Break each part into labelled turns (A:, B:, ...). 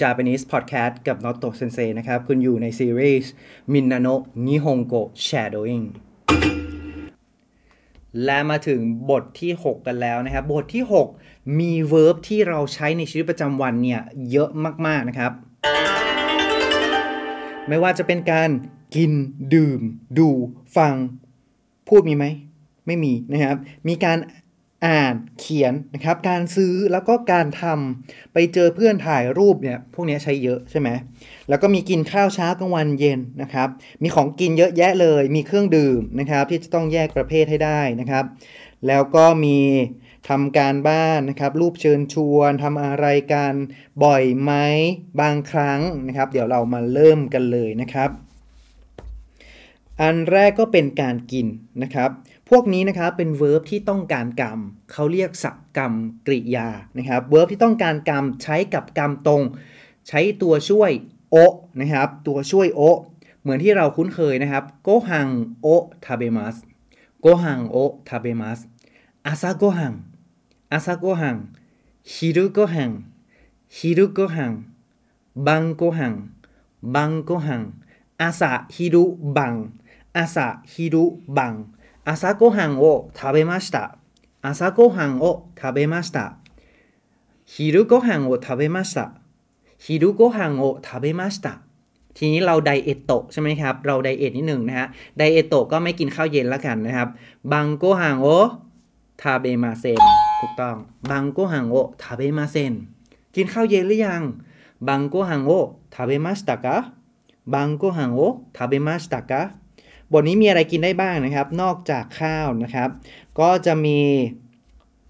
A: Japanese Podcast กับ Noto Sensei นะครับ คุณอยู่ในซีรีส์ Minano Nihongo Shadowing และมาถึงบทที่ 6 กันแล้วนะครับ บทที่ 6 มี verb ที่เราใช้ในชีวิตประจำวันเนี่ย เยอะมาก ๆ นะครับ ไม่ว่าจะเป็นการกิน ดื่ม ดู ฟัง พูดมีไหม ไม่มีนะครับ มีการ อ่านเขียนนะครับการซื้อแล้วก็การทำไปเจอเพื่อนถ่ายรูปเนี่ยพวกนี้ใช้เยอะใช่ไหมแล้วก็มีกินข้าวเช้ากลางวันเย็นนะครับ มีของกินเยอะแยะเลย มีเครื่องดื่มนะครับที่จะต้องแยกประเภทให้ได้นะครับ แล้วก็มีทำการบ้านนะครับ รูปเชิญชวนทำอะไรกันบ่อยไหมบางครั้งนะครับ เดี๋ยวเรามาเริ่มกันเลยนะครับ อันแรกก็เป็นการกินนะครับ พวกนี้นะครับเป็น verb ที่ต้องการกรรมเขาเรียกสับกรรมกริยานะครับ verb ที่ต้องการกรรมใช้กับกรรมตรง ใช้ตัวช่วยโอนะครับ ตัวช่วยโอเหมือนที่เราคุ้นเคยนะครับโกหังโอทาเบมัสโกหังโอทาเบมัสอาซาโกหังอาซาโกหังฮิรุโกหังฮิรุโกหังบังโกหังบังโกหังอาซาฮิรุบัง朝昼晩 朝ごはんを食べました朝ごはんを食べました昼ごはんを食べました昼ごはんを食べましたทีนี้เราไดเอทโตใช่ไหมครับ เราไดเอทนิดหนึ่งนะฮะไดเอทโตก็ไม่กินข้าวเย็นแล้วกันนะครับบังโกฮังโอทาเบมาเซนถูกต้องบังโกฮังโอทาเบมาเซนกินข้าวเย็นหรือยังบังโกฮังโอทาเบมาสตากะบังโกฮังโอทาเบมาสตากะ บทนี้มีอะไรกินได้บ้างนะครับ นอกจากข้าวนะครับ ก็จะมี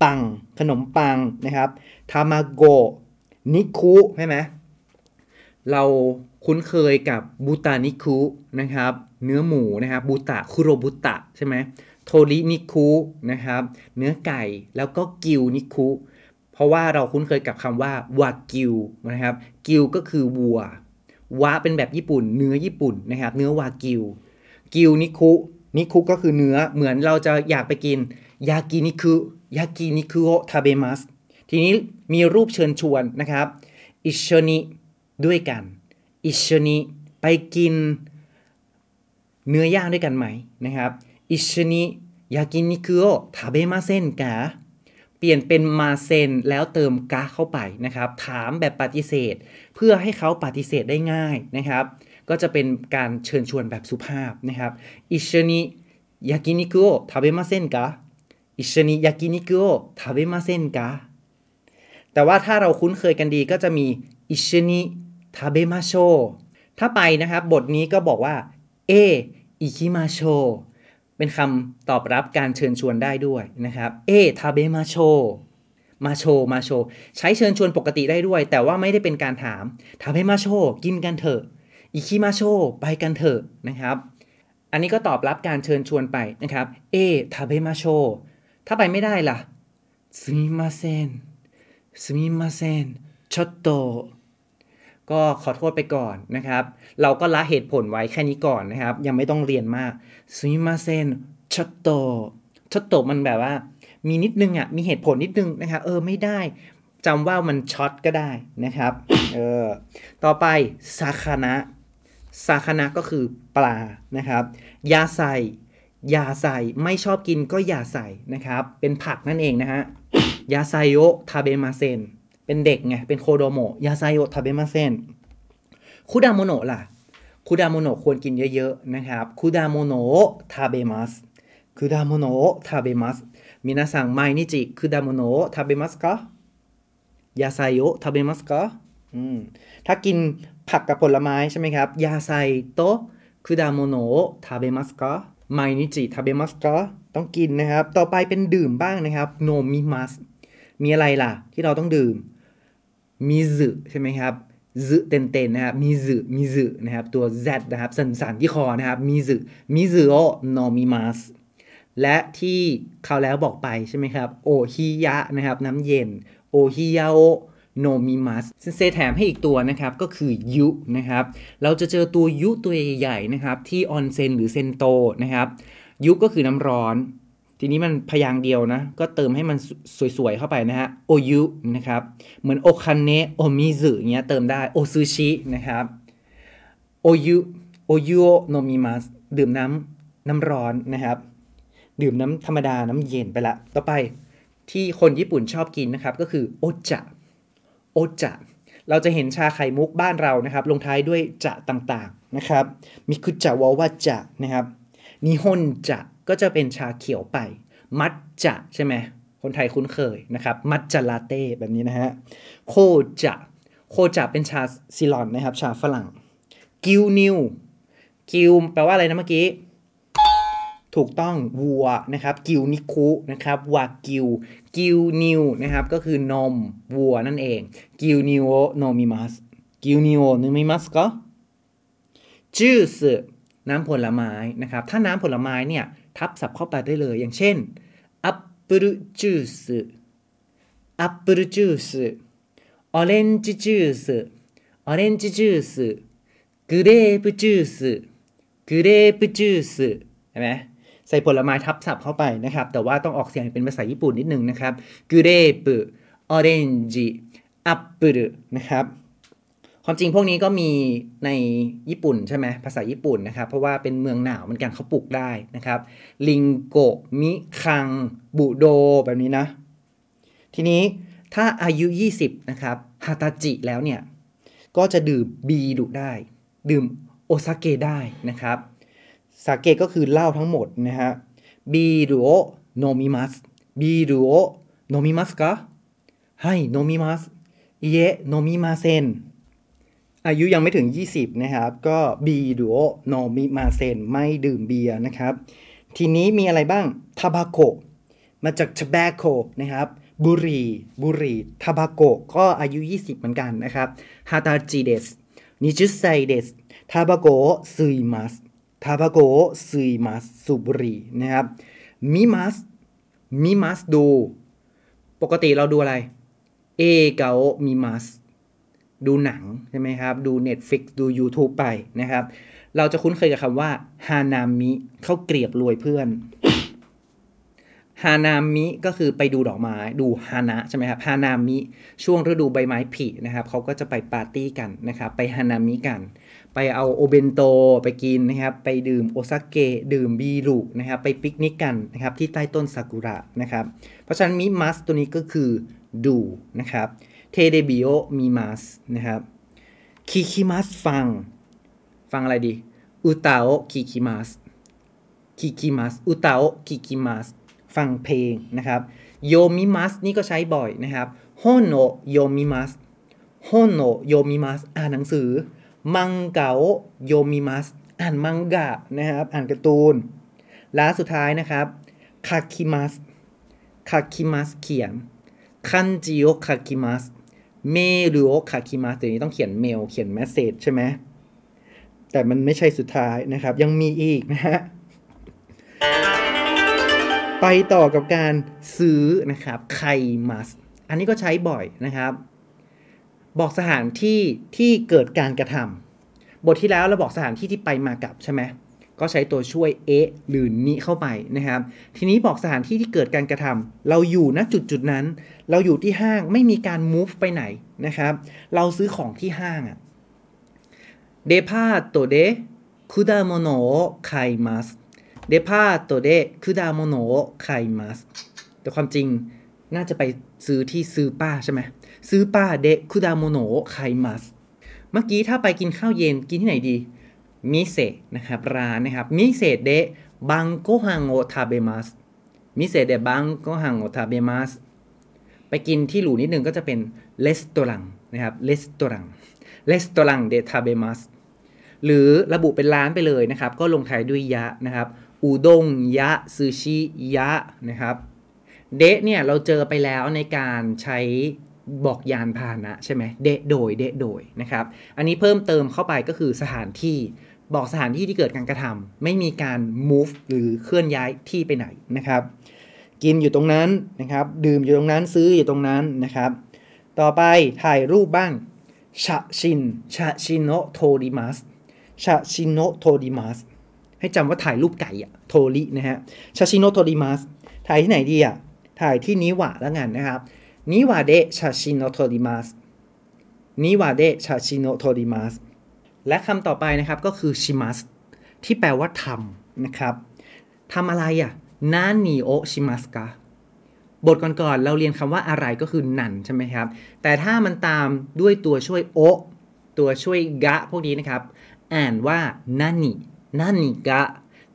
A: ปังขนมปังนะครับทามาโกนิคุใช่ไหมเราคุ้นเคยกับบูตานิคุนะครับ เนื้อหมูนะครับบูตะคุโรบุตะใช่ไหมโทรินิคุนะครับ เนื้อไก่แล้วก็กิวนิคุเพราะว่าเราคุ้นเคยกับคำว่าวากิวนะครับ กิวก็คือวัววะเป็นแบบญี่ปุ่น เนื้อญี่ปุ่นนะครับ เนื้อวากิว กิวนิคุนิคุก็คือเนื้อเหมือนเราจะอยากไปกินยากินิคุยากินิคุโอทาเบมัสทีนี้มีรูปเชิญชวนนะครับอิชนิด้วยกันอิชนิไปกินเนื้อย่างด้วยกันไหมนะครับอิชนิยากินิคุโอทาเบมาเซนกะเปลี่ยนเป็นมาเซนแล้วเติมกะเข้าไปนะครับ ถามแบบปฏิเสธ เพื่อให้เขาปฏิเสธได้ง่ายนะครับ ก็จะเป็นการเชิญชวนแบบสุภาพนะครับอิชนิยากินิคุโอทาเบมาเซนกะอิชนิยากินิคุโอทาเบมาเซนกะแต่ว่าถ้าเราคุ้นเคยกันดีก็จะมีอิชนิทาเบมาโชถ้าไปนะครับ บทนี้ก็บอกว่าเออ 行きましょう เป็นคำตอบรับการเชิญชวนได้ด้วยนะครับ เอ 食べましょう ましょう ましょう ใช้เชิญชวนปกติได้ด้วย แต่ว่าไม่ได้เป็นการถาม食べましょう กินกันเถอะ 行きましょう ไปกันเถอะนะครับ อันนี้ก็ตอบรับการเชิญชวนไปนะครับเอ 食べましょう ถ้าไปไม่ได้ล่ะすみません すみません ちょっとก็ขอโทษไปก่อนนะครับ เราก็ละเหตุผลไว้แค่นี้ก่อนนะครับ ยังไม่ต้องเรียนมากสมิมาเซนชอตโตชอตโตมันแบบว่า มีนิดนึงอะมีเหตุผลนิดนึงนะครับเออไม่ได้จำว่ามันช็อตก็ได้นะครับ เออ ต่อไปซาคานะ ซาคานะก็คือปลานะครับยาใส่ยาใส่ไม่ชอบกินก็อย่าใส่นะครับ เป็นผักนั่นเองนะฮะ野菜を食べません เป็นเด็กไง เป็น子ども 野菜を食べません 果物 ล่ะ 果物 ควรกินเยอะๆนะครับ果物食べます 果物食べます 皆さん毎日果物食べますか 野菜を食べますか ถ้ากินผักกับผลไม้ใช่ไหมครับ野菜と果物食べますか 毎日食べますかต้องกินนะครับ ต่อไปเป็นดื่มบ้างนะครับ飲みます มีอะไรล่ะ ที่เราต้องดื่มมิซึใช่ไหมครับซึเต็นๆนะครับมิซึมิซึนะครับตัว Z นะครับสั่นๆที่คอนะครับ水 水を飲みます และที่เขาแล้วบอกไปใช่ไหมครับโอฮิยะนะครับน้ำเย็นお冷を 飲みます เซแถมให้อีกตัวนะครับ ก็คือยุนะครับ เราจะเจอตัวยุตัวใหญ่ๆนะครับ ที่ออนเซนหรือเซนโตนะครับ ยุก็คือน้ำร้อน ทีนี้มันพยางค์เดียวนะ ก็เติมให้มันสวยๆเข้าไปนะฮะ โอยุนะครับ เหมือนโอคันเนะโอมิซึเงี้ยเติมได้ โอซูชินะครับ โอยุโอยุโนมิมัสดื่มน้ำน้ำร้อนนะครับ ดื่มน้ำธรรมดาน้ำเย็นไปละ ต่อไปที่คนญี่ปุ่นชอบกินนะครับ ก็คือโอจะ โอจะเราจะเห็นชาไข่มุกบ้านเรานะครับ ลงท้ายด้วยจะต่างๆนะครับมิคุจะวาวาจะนะครับนิฮอนจะก็จะเป็นชาเขียวไป มัดจะใช่ไหมคนไทยคุ้นเคยนะครับ มัดจะลาเต้แบบนี้นะฮะโคจะโคจะเป็นชาซิลอนนะครับ ชาฝรั่ง กิวนิวกิวแปลว่าอะไรนะเมื่อกี้ ถูกต้องวัวนะครับกิวนิคุนะครับวากิวกิวนิวนะครับก็คือนมวัวนั่นเอง牛乳飲みます 牛乳飲みます ก็ ジュース น้ำผลไม้นะครับถ้าน้ำผลไม้เนี่ยทับศัพท์เข้าไปได้เลยอย่างเช่นアップルジュース アップルジュース オレンジジュース オレンジジュース グレープジュース グレープジュースเห็นไหม ใส่ผลไม้ทับศัพท์เข้าไปนะครับ แต่ว่าต้องออกเสียงเป็นภาษาญี่ปุ่นนิดนึงนะครับグレープ オレンジ アップル นะครับความจริงพวกนี้ก็มีในญี่ปุ่นใช่ไหมภาษาญี่ปุ่นนะครับ เพราะว่าเป็นเมืองหนาวเหมือนกันเขาปลูกได้นะครับ りんご みかん ぶどう แบบนี้นะ ทีนี้ถ้าอายุ 20 นะครับฮาตาจิแล้วเนี่ย ก็จะดื่มビール ได้ ดื่ม お酒 ได้นะครับ สาเกก็คือเหล้าทั้งหมดนะฮะビールを飲みます ビールを飲みますか はい 飲みます いいえ 飲みません อายุยังไม่ถึง 20 นะครับ ก็ビールを飲みません ไม่ดื่มเบียร์นะครับ ทีนี้มีอะไรบ้างたばこ มาจาก tobacco นะครับ บุหรี่บุหรี่ たばこก็อายุ 20 เหมือนกันนะครับฮาตาจิเดสนิจุไซเดสทาบาโกซุยมัส ทาบาโกซุยมัสสูบุรีนะครับมิมัสมิมัสดู ปกติเราดูอะไร เอเกามิมัสดูหนังใช่ไหมครับ ดู Netflix ดู YouTube ไปนะครับ เราจะคุ้นเคยกับคำว่าฮานามิเข้าเกลียบรวยเพื่อนฮานามิก็คือไปดูดอกไม้ดูฮานะใช่ไหมครับฮานามิช่วงฤดูใบไม้ผลินะครับเขาก็จะไปปาร์ตี้กันนะครับ ไปฮานามิกัน ไปเอา お弁当 ไปกินนะครับ ไปดื่ม お酒 ดื่ม ビール นะครับ ไปปิกนิกกันนะครับที่ใต้ต้นซากุระนะครับ เพราะฉะนั้น見ます ตัวนี้ก็คือดูนะครับテレビを見ます นะครับ 聞きます ฟัง ฟังอะไรดี歌を聞きます 聞きます 歌を聞きます ฟังเพลงนะครับ読みます นี่ก็ใช้บ่อยนะครับ本を読みます 本を読みます อ่านหนังสือ 漫画を読みます อ่านมังกะนะครับอ่านการ์ตูนและสุดท้ายนะครับ書きます 書きます เขียน 漢字を書きます เมลโอคาคิมาตัวนี้ต้องเขียนเมลเขียนแมสเซจใช่ไหมแต่มันไม่ใช่สุดท้ายนะครับ ยังมีอีกนะฮะไปต่อกับการซื้อนะครับไคมัสอันนี้ก็ใช้บ่อยนะครับ บอกสถานที่ที่เกิดการกระทำบทที่แล้วเราบอกสถานที่ที่ไปมากับใช่ไหมก็ใช้ตัวช่วยเอะหรือนิเข้าไปนะครับ ทีนี้บอกสถานที่ที่เกิดการกระทำเราอยู่ณจุดจุดนั้น เราอยู่ที่ห้างไม่มีการ move ไปไหนนะครับ เราซื้อของที่ห้างอะデパートで果物買います デパートで果物買います แต่ความจริงน่าจะไปซื้อที่ スーパー ใช่ไหม スーパーで果物買います เมื่อกี้ถ้าไปกินข้าวเย็นกินที่ไหนดี店 นะครับร้านนะครับ 店で晩ごはんを食べますมิเซะเดบังโกฮังโอทาเบมัสไปกินที่หรูนิดนึงก็จะเป็นเลสโตรังนะครับเลสโตรังเลสโตรังเดทาเบมัสหรือระบุเป็นร้านไปเลยนะครับ ก็ลงท้ายด้วยยะนะครับอูด้งยะซูชิยะนะครับเดะเนี่ยเราเจอไปแล้วในการใช้ บอกยานพาหนะใช่ไหมเดะโดยเดะโดยนะครับ อันนี้เพิ่มเติมเข้าไปก็คือสถานที่บอกสถานที่ที่เกิดการกระทำไม่มีการ move หรือเคลื่อนย้ายที่ไปไหนนะครับ กินอยู่ตรงนั้นนะครับ ดื่มอยู่ตรงนั้นซื้ออยู่ตรงนั้นนะครับ ต่อไปถ่ายรูปบ้าง写真 写真を撮ります 写真を撮ります ให้จำว่าถ่ายรูปไก่อะ 鳥 นะฮะ 写真を撮ります ถ่ายที่ไหนดีอะถ่ายที่นิวะแล้วกันนะครับ 庭で写真を撮ります 庭で写真を撮りますและคำต่อไปนะครับก็คือします ที่แปลว่าทำนะครับทำอะไรอะ何をしますか บทก่อนๆเราเรียนคำว่าอะไรก็คือนันใช่ไหมครับ แต่ถ้ามันตามด้วยตัวช่วย を ตัวช่วย が พวกนี้นะครับ อ่านว่านานินานิกะ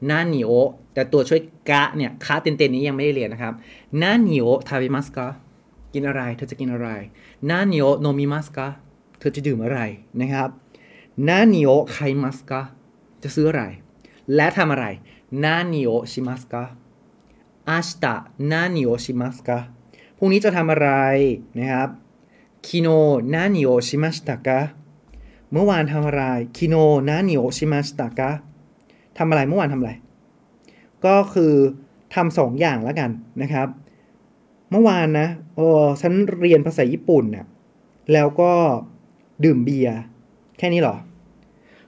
A: นานิโอแต่ตัวช่วยกะเนี่ยคะเต็นๆนี้ยังไม่ได้เรียนนะครับ何を食べますか กินอะไร เธอจะกินอะไร何を飲みますかเธอจะดื่มอะไรนะครับ何を買いますかจะซื้ออะไร และทำอะไร何をしますか明日何をしますかพรุ่งนี้จะทำอะไรนะครับ昨日何をしましたかเมื่อวานทำอะไร昨日何をしましたかทำอะไรเมื่อวานทำอะไร ก็คือทำสองอย่างแล้วกันนะครับ เมื่อวานนะโอ้ฉันเรียนภาษาญี่ปุ่นน่ะแล้วก็ดื่มเบียร์แค่นี้เหรอ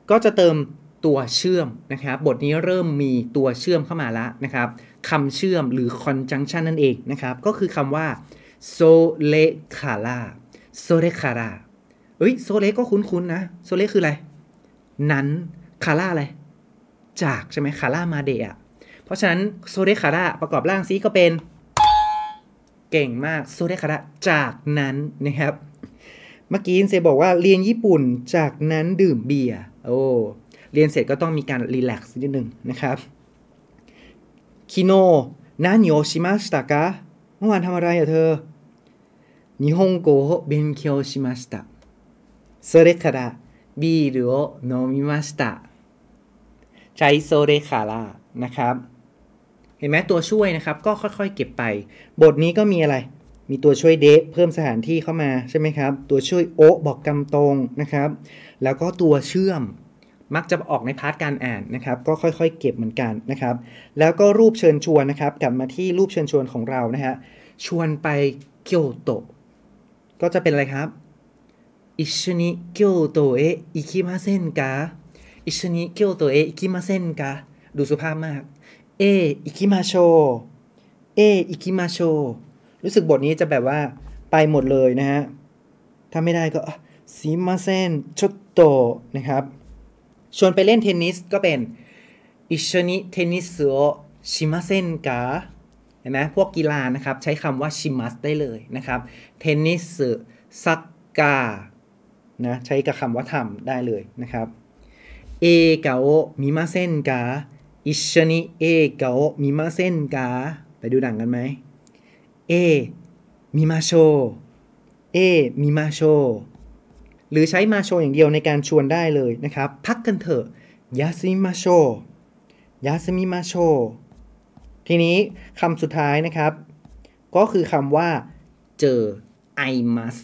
A: ก็จะเติมตัวเชื่อมนะครับ บทนี้เริ่มมีตัวเชื่อมเข้ามาแล้วนะครับคำเชื่อมหรือ conjunction นั่นเองนะครับ ก็คือคำว่า so le kara so le kara เอ้ย so le ก็คุ้นๆนะ so le คืออะไร นั้น kara อะไร จากใช่ไหม kara มาเดะเพราะฉะนั้น so le kara ประกอบร่างซีก็เป็น เก่งมาก so le kara จากนั้นนะครับ เมื่อกี้เซบอกว่าเรียนญี่ปุ่นจากนั้นดื่มเบียร์โอ้เรียนเสร็จก็ต้องมีการรีแลกซ์นิดนึงนะครับคิโนนานิโอชิมาสตะกะเมื่อวานทำอะไรอะเธอ日本語を勉強しましたそれからビールを飲みましたใช้โซเรคาร่านะครับ เห็นไหมตัวช่วยนะครับ ก็ค่อยๆ เก็บไป บทนี้ก็มีอะไร มีตัวช่วย でเพิ่มสถานที่เข้ามาใช่ไหมครับ ตัวช่วย を บอกกรรมตรงนะครับ แล้วก็ตัวเชื่อมมักจะออกใน part การอ่านนะครับ ก็ค่อยๆ เก็บเหมือนกันนะครับ แล้วก็รูปเชิญชวนนะครับ กลับมาที่รูปเชิญชวนของเรานะฮะ ชวนไปเกียวโตก็จะเป็นอะไรครับ一緒に京都へ行きませんか一緒に京都へ行きませんかดูสุภาพมาก ええ、行きましょう ええ、行きましょうรู้สึกบทนี้จะแบบว่าไปหมดเลยนะฮะ ถ้าไม่ได้ก็すみません、ちょっとนะครับ ชวนไปเล่นเทนนิสก็เป็น一緒にテニスをしませんかเห็นไหมพวกกีฬานะครับ ใช้คำว่าしますได้เลยนะครับ テニス サッカーนะใช้กับคำว่าทำได้เลยนะครับเอกาโอมิมาเซนกา อิชนิ映画を見ませんか ไปดูหนังกันไหม ええ、見ましょう ええ、見ましょう หรือใช้ましょうอย่างเดียวในการชวนได้เลยนะครับ พักกันเถอะยาสมิมาโชยาสมิมาโช ทีนี้คำสุดท้ายนะครับ ก็คือคำว่าเจอ I must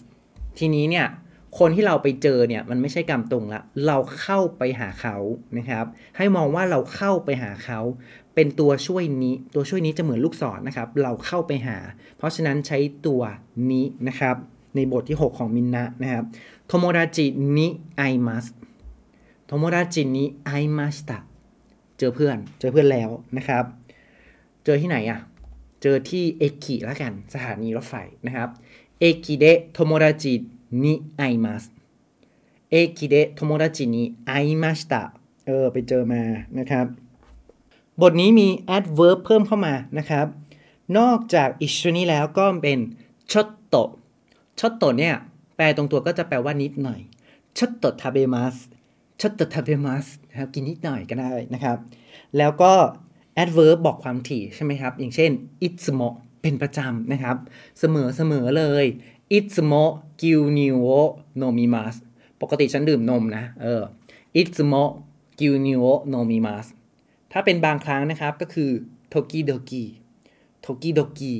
A: ทีนี้เนี่ย คนที่เราไปเจอเนี่ยมันไม่ใช่กรรมตรงละเราเข้าไปหาเขานะครับ ให้มองว่าเราเข้าไปหาเขาเป็นตัวช่วยนี้ ตัวช่วยนี้จะเหมือนลูกศรนนะครับ เราเข้าไปหา เพราะฉะนั้นใช้ตัวนี้นะครับ ในบทที่ 6 ของมินนะนะครับโทโมดาจินิไอมัสโทโมดาจินิไอมัสตะเจอเพื่อน เจอเพื่อนแล้วนะครับ เจอที่ไหนอะเจอที่เอกิแล้วกันสถานีรถไฟนะครับเอกิเดะโทโมดาจิ นิไอมัสเอกิเดะโทโมดาจินิไอมัสตะเออไปเจอมานะครับ บทนี้มี adverb เพิ่มเข้ามานะครับ นอกจากอิชนี้แล้วก็เป็นชดโตชดโตเนี่ย แปลตรงตัวก็จะแปลว่านิดหน่อยชดโตทาเบมัสชดโตทาเบมัสนะครับกินนิดหน่อยก็ได้นะครับ แล้วก็ adverb บอกความถี่ใช่ไหมครับ อย่างเช่น itsumo เป็นประจำนะครับ เสมอเสมอเลย itsumo gyuniu o nomimasu ปกติฉันดื่มนมนะ เออ itsumo gyuniu o nomimasu ถ้าเป็นบางครั้งนะครับก็คือ toki doki toki doki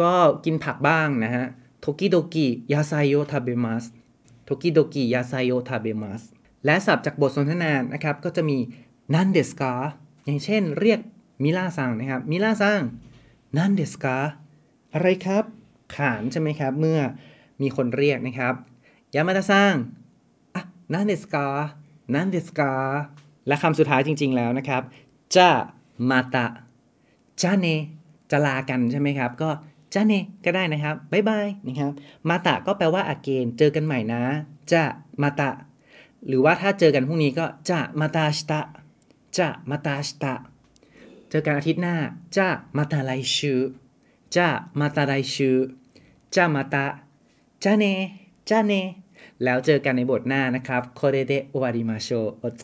A: ก็กินผักบ้างนะฮะ toki doki yasai o tabemas toki doki yasai o tabemas และศัพท์จากบทสนทนานะครับ ก็จะมีนันเดสกาอย่างเช่นเรียกมิล่าซังนะครับมิล่าซังนันเดสกาอะไรครับ ขานใช่ไหมครับ เมื่อมีคนเรียกนะครับยามาตาซังอะนันเดสกานันเดสกาและคำสุดท้ายจริง ๆ แล้วนะครับจะมาตะจะเนจะลากันใช่ไหมครับ ก็จ้าเนก็ได้นะครับบ๊ายบายนะครับ มาตะก็แปลว่า again เจอกันใหม่นะ จะมาตะ หรือว่าถ้าเจอกันพรุ่งนี้ก็จะมาตาชตะจะมาตาชตะ เจอกันอาทิตย์หน้าจะมาตาไลชูจะมาตาไลชู จะมาตาจ้าเนจ้าเนแล้วเจอกันในบทหน้านะครับโคเรเดโอวาริมาโชโอส